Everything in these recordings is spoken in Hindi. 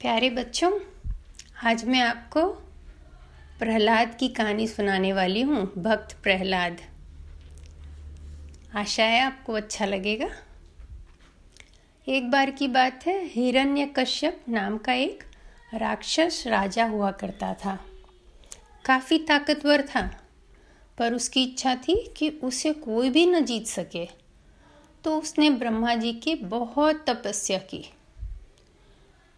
प्यारे बच्चों, आज मैं आपको प्रहलाद की कहानी सुनाने वाली हूँ, भक्त प्रहलाद। आशा है आपको अच्छा लगेगा। एक बार की बात है हिरण्य कश्यप नाम का एक राक्षस राजा हुआ करता था। काफ़ी ताकतवर था, पर उसकी इच्छा थी कि उसे कोई भी न जीत सके। तो उसने ब्रह्मा जी की बहुत तपस्या की।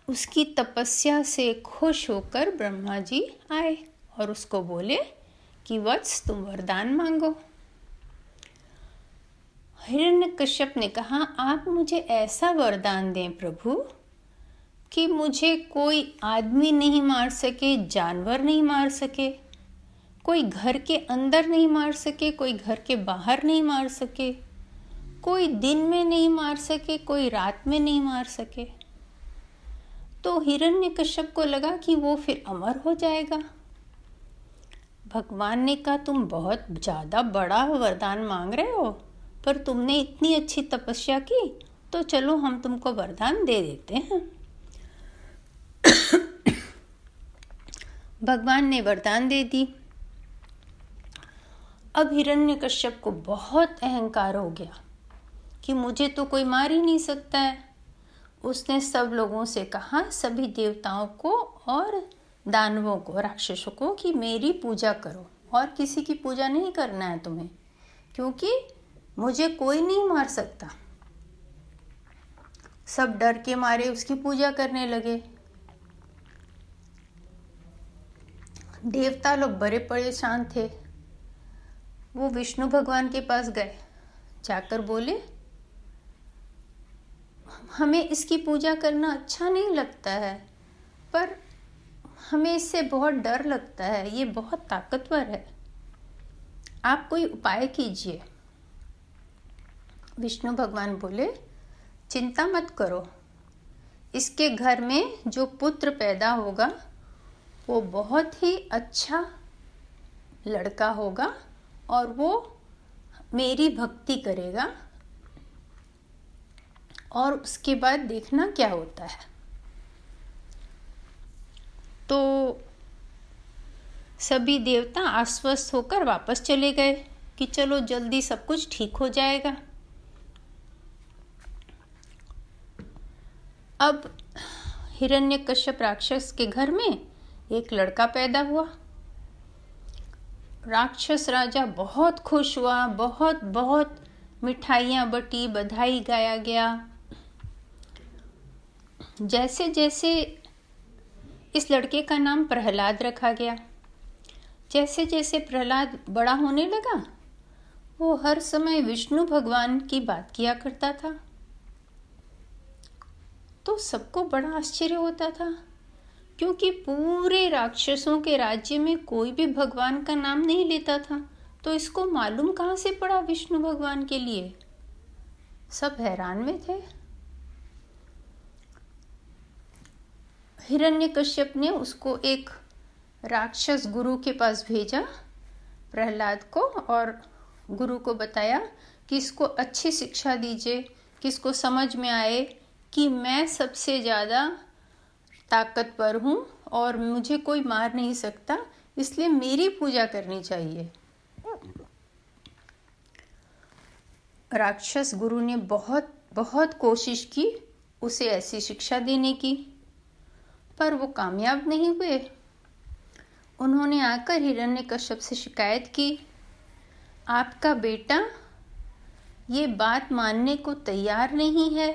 उसकी तपस्या से खुश होकर ब्रह्मा जी आए और उसको बोले कि, वत्स, तुम वरदान मांगो। हिरण्य कश्यप ने कहा, आप मुझे ऐसा वरदान दें प्रभु कि मुझे कोई आदमी नहीं मार सके, जानवर नहीं मार सके, कोई घर के अंदर नहीं मार सके, कोई घर के बाहर नहीं मार सके, कोई दिन में नहीं मार सके, कोई रात में नहीं मार सके। तो हिरण्य कश्यप को लगा कि वो फिर अमर हो जाएगा। भगवान ने कहा, तुम बहुत ज़्यादा बड़ा वरदान मांग रहे हो, पर तुमने इतनी अच्छी तपस्या की तो चलो हम तुमको वरदान दे देते हैं। भगवान ने वरदान दे दी। अब हिरण्य कश्यप को बहुत अहंकार हो गया कि मुझे तो कोई मार ही नहीं सकता है। उसने सब लोगों से कहा, सभी देवताओं को और दानवों को, राक्षसों को कि मेरी पूजा करो। और किसी की पूजा नहीं करना है तुम्हें, क्योंकि मुझे कोई नहीं मार सकता। सब डर के मारे उसकी पूजा करने लगे। देवता लोग बड़े परेशान थे। वो विष्णु भगवान के पास गए। जाकर बोले हमें इसकी पूजा करना अच्छा नहीं लगता है, पर हमें इससे बहुत डर लगता है, ये बहुत ताकतवर है। आप कोई उपाय कीजिए। विष्णु भगवान बोले, चिंता मत करो। इसके घर में जो पुत्र पैदा होगा, वो बहुत ही अच्छा लड़का होगा और वो मेरी भक्ति करेगा। और उसके बाद देखना क्या होता है। तो सभी देवता आश्वस्त होकर वापस चले गए कि चलो जल्दी सब कुछ ठीक हो जाएगा। अब हिरण्य कश्यप राक्षस के घर में एक लड़का पैदा हुआ। राक्षस राजा बहुत खुश हुआ बहुत बहुत मिठाइयाँ बटी, बधाई गाया गया। जैसे जैसे इस लड़के का नाम प्रहलाद रखा गया जैसे जैसे प्रहलाद बड़ा होने लगा, वो हर समय विष्णु भगवान की बात किया करता था। तो सबको बड़ा आश्चर्य होता था, क्योंकि पूरे राक्षसों के राज्य में कोई भी भगवान का नाम नहीं लेता था। तो इसको मालूम कहाँ से पड़ा विष्णु भगवान के लिए? सब हैरान में थे। हिरण्यकश्यप ने उसको एक राक्षस गुरु के पास भेजा, प्रहलाद को, और गुरु को बताया कि इसको अच्छी शिक्षा दीजिए, कि इसको समझ में आए कि मैं सबसे ज़्यादा ताकतवर हूँ और मुझे कोई मार नहीं सकता, इसलिए मेरी पूजा करनी चाहिए। राक्षस गुरु ने बहुत बहुत कोशिश की उसे ऐसी शिक्षा देने की। पर वो कामयाब नहीं हुए। उन्होंने आकर हिरण्य कश्यप से शिकायत की, आपका बेटा, ये बात मानने को तैयार नहीं है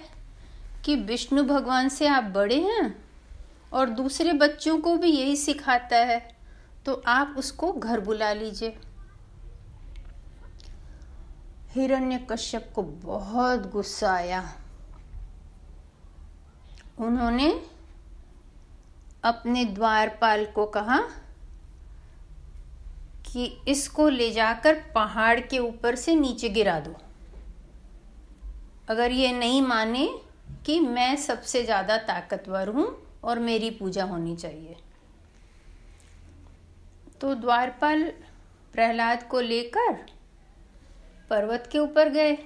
कि विष्णु भगवान से आप बड़े हैं और दूसरे बच्चों को भी यही सिखाता है तो आप उसको घर बुला लीजिए। हिरण्य कश्यप को बहुत गुस्सा आया। उन्होंने अपने द्वारपाल को कहा कि इसको ले जाकर पहाड़ के ऊपर से नीचे गिरा दो। अगर ये नहीं माने कि मैं सबसे ज़्यादा ताकतवर हूँ और मेरी पूजा होनी चाहिए। तो द्वारपाल प्रहलाद को लेकर पर्वत के ऊपर गए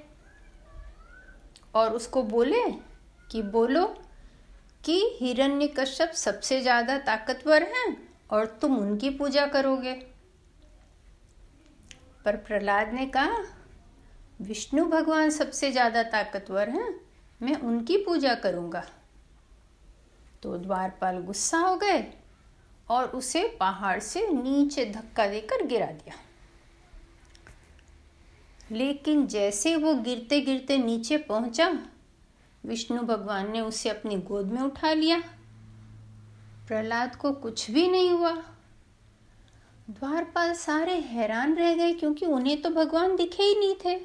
और उसको बोले कि बोलो कि हिरण्यकश्यप सबसे ज़्यादा ताकतवर हैं और तुम उनकी पूजा करोगे। पर प्रहलाद ने कहा, विष्णु भगवान सबसे ज़्यादा ताकतवर हैं, मैं उनकी पूजा करूँगा। तो द्वारपाल गुस्सा हो गए और उसे पहाड़ से नीचे धक्का देकर गिरा दिया। लेकिन जैसे वो गिरते गिरते नीचे पहुँचा विष्णु भगवान ने उसे अपनी गोद में उठा लिया। प्रहलाद को कुछ भी नहीं हुआ। द्वारपाल सारे हैरान रह गए क्योंकि उन्हें तो भगवान दिखे ही नहीं थे।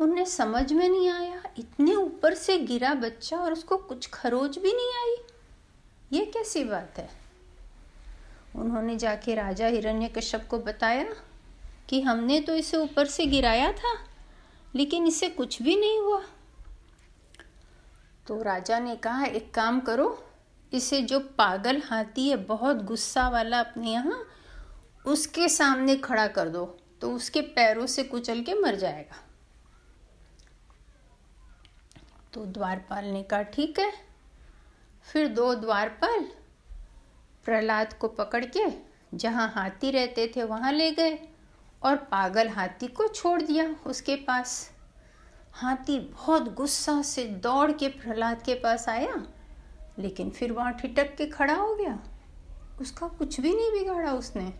उन्हें समझ में नहीं आया, इतने ऊपर से गिरा बच्चा और उसको कुछ खरोच भी नहीं आई। ये कैसी बात है? उन्होंने जाके राजा हिरण्यकश्यप को बताया कि हमने तो इसे ऊपर से गिराया था, लेकिन इसे कुछ भी नहीं हुआ। तो राजा ने कहा, एक काम करो, इसे जो पागल हाथी है, बहुत गुस्सा वाला अपने यहाँ, उसके सामने खड़ा कर दो तो उसके पैरों से कुचल के मर जाएगा। तो द्वारपाल ने कहा, ठीक है। फिर दो द्वारपाल प्रहलाद को पकड़ के जहाँ हाथी रहते थे, वहाँ ले गए और पागल हाथी को छोड़ दिया उसके पास। हाथी बहुत गुस्सा से दौड़ के प्रहलाद के पास आया, लेकिन फिर वहाँ ठिटक के खड़ा हो गया। उसका कुछ भी नहीं बिगाड़ा उसने।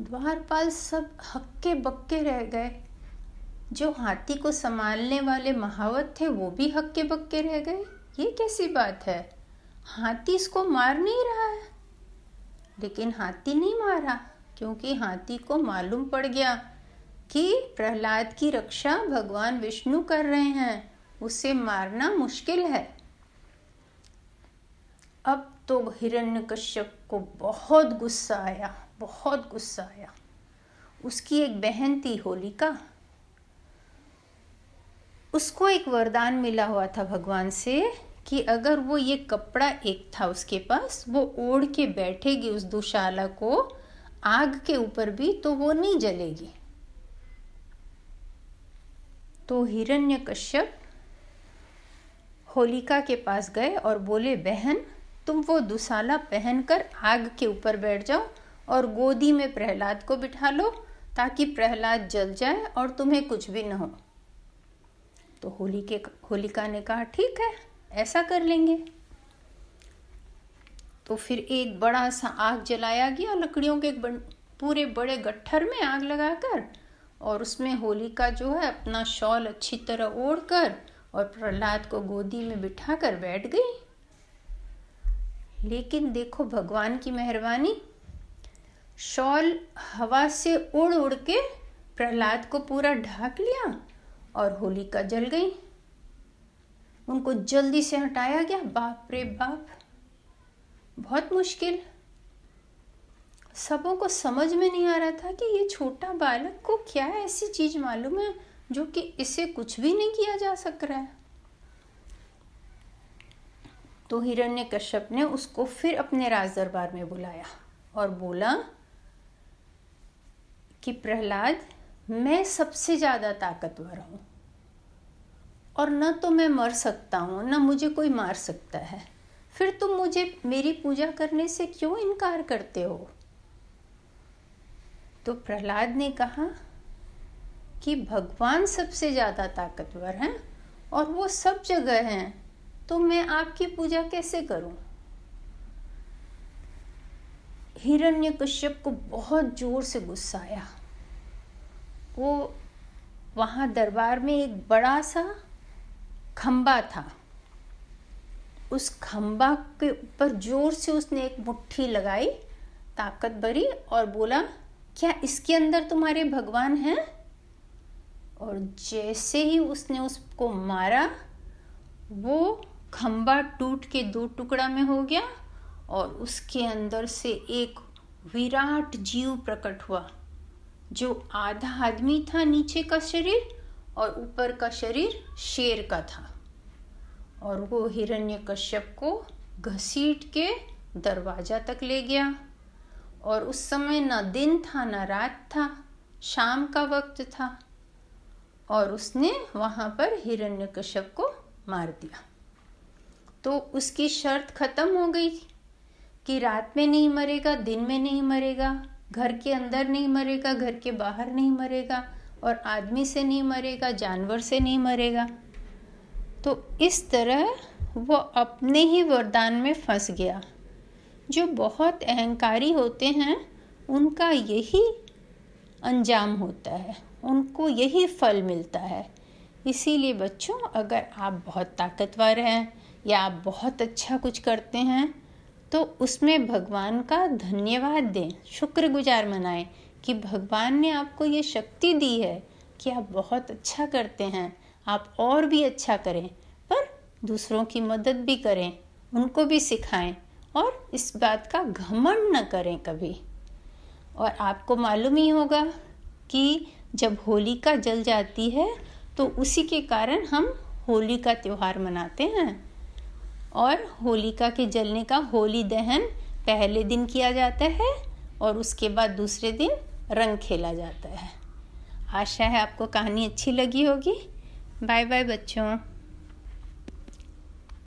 द्वारपाल सब हक्के बक्के रह गए। जो हाथी को संभालने वाले महावत थे, वो भी हक्के बक्के रह गए। ये कैसी बात है? हाथी इसको मार नहीं रहा है। लेकिन हाथी नहीं मारा, क्योंकि हाथी को मालूम पड़ गया कि प्रहलाद की रक्षा भगवान विष्णु कर रहे हैं। उसे मारना मुश्किल है। अब तो हिरण्यकश्यप को बहुत गुस्सा आया, बहुत गुस्सा आया। उसकी एक बहन थी होलिका। उसको एक वरदान मिला हुआ था भगवान से कि अगर वो ये कपड़ा एक था उसके पास, वो ओढ़ के बैठेगी उस दुशाला को, आग के ऊपर भी तो वो नहीं जलेगी। तो हिरण्य कश्यप होलिका के पास गए और बोले, बहन, तुम वो दुसाला पहनकर आग के ऊपर बैठ जाओ और गोदी में प्रहलाद को बिठा लो ताकि प्रहलाद जल जाए और तुम्हें कुछ भी न हो। तो होली के होलिका ने कहा, ठीक है, ऐसा कर लेंगे। तो फिर एक बड़ा सा आग जलाया गया लकड़ियों के पूरे बड़े गट्ठर में आग लगाकर और उसमें होलिका जो है अपना शॉल अच्छी तरह ओढ़ कर और प्रहलाद को गोदी में बिठा कर बैठ गई। लेकिन देखो भगवान की मेहरबानी, शॉल हवा से उड़ उड़ के प्रहलाद को पूरा ढाक लिया और होलिका जल गई। उनको जल्दी से हटाया गया। बाप रे बाप, बहुत मुश्किल। सबों को समझ में नहीं आ रहा था कि ये छोटा बालक को क्या ऐसी चीज़ मालूम है जो कि इसे कुछ भी नहीं किया जा सक रहा है? तो हिरण्य कश्यप ने उसको फिर अपने राज दरबार में बुलाया और बोला कि, प्रहलाद, मैं सबसे ज़्यादा ताकतवर हूँ और न तो मैं मर सकता हूँ, न मुझे कोई मार सकता है। फिर तुम मुझे मेरी पूजा करने से क्यों इनकार करते हो? तो प्रहलाद ने कहा कि भगवान सबसे ज़्यादा ताकतवर हैं और वो सब जगह हैं तो मैं आपकी पूजा कैसे करूँ? हिरण्य कश्यप को बहुत ज़ोर से गुस्सा आया। वो वहाँ दरबार में एक बड़ा सा खंबा था। उस खंबा के ऊपर ज़ोर से उसने एक मुट्ठी लगाई ताकत भरी और बोला क्या इसके अंदर तुम्हारे भगवान हैं? और जैसे ही उसने उसको मारा, वो खंबा टूट के दो टुकड़ा में हो गया और उसके अंदर से एक विराट जीव प्रकट हुआ, जो आधा आदमी था नीचे का शरीर और ऊपर का शरीर शेर का था। और वो हिरण्य कश्यप को घसीट के दरवाज़ा तक ले गया। और उस समय ना दिन था, ना रात था, शाम का वक्त था और उसने वहाँ पर हिरण्य कश्यप को मार दिया। तो उसकी शर्त ख़त्म हो गई कि रात में नहीं मरेगा, दिन में नहीं मरेगा, घर के अंदर नहीं मरेगा, घर के बाहर नहीं मरेगा और आदमी से नहीं मरेगा, जानवर से नहीं मरेगा। तो इस तरह वो अपने ही वरदान में फंस गया। जो बहुत अहंकारी होते हैं, उनका यही अंजाम होता है, उनको यही फल मिलता है। इसीलिए बच्चों, अगर आप बहुत ताकतवर हैं या आप बहुत अच्छा कुछ करते हैं तो उसमें भगवान का धन्यवाद दें, शुक्रगुजार मनाएँ कि भगवान ने आपको ये शक्ति दी है कि आप बहुत अच्छा करते हैं, आप और भी अच्छा करें, पर दूसरों की मदद भी करें, उनको भी सिखाएँ। और इस बात का घमंड न करें कभी। और आपको मालूम ही होगा कि जब होलिका जल जाती है तो उसी के कारण हम होली का त्यौहार मनाते हैं। और होलिका के जलने का होली दहन पहले दिन किया जाता है और उसके बाद दूसरे दिन रंग खेला जाता है। आशा है आपको कहानी अच्छी लगी होगी। बाय बाय बच्चों।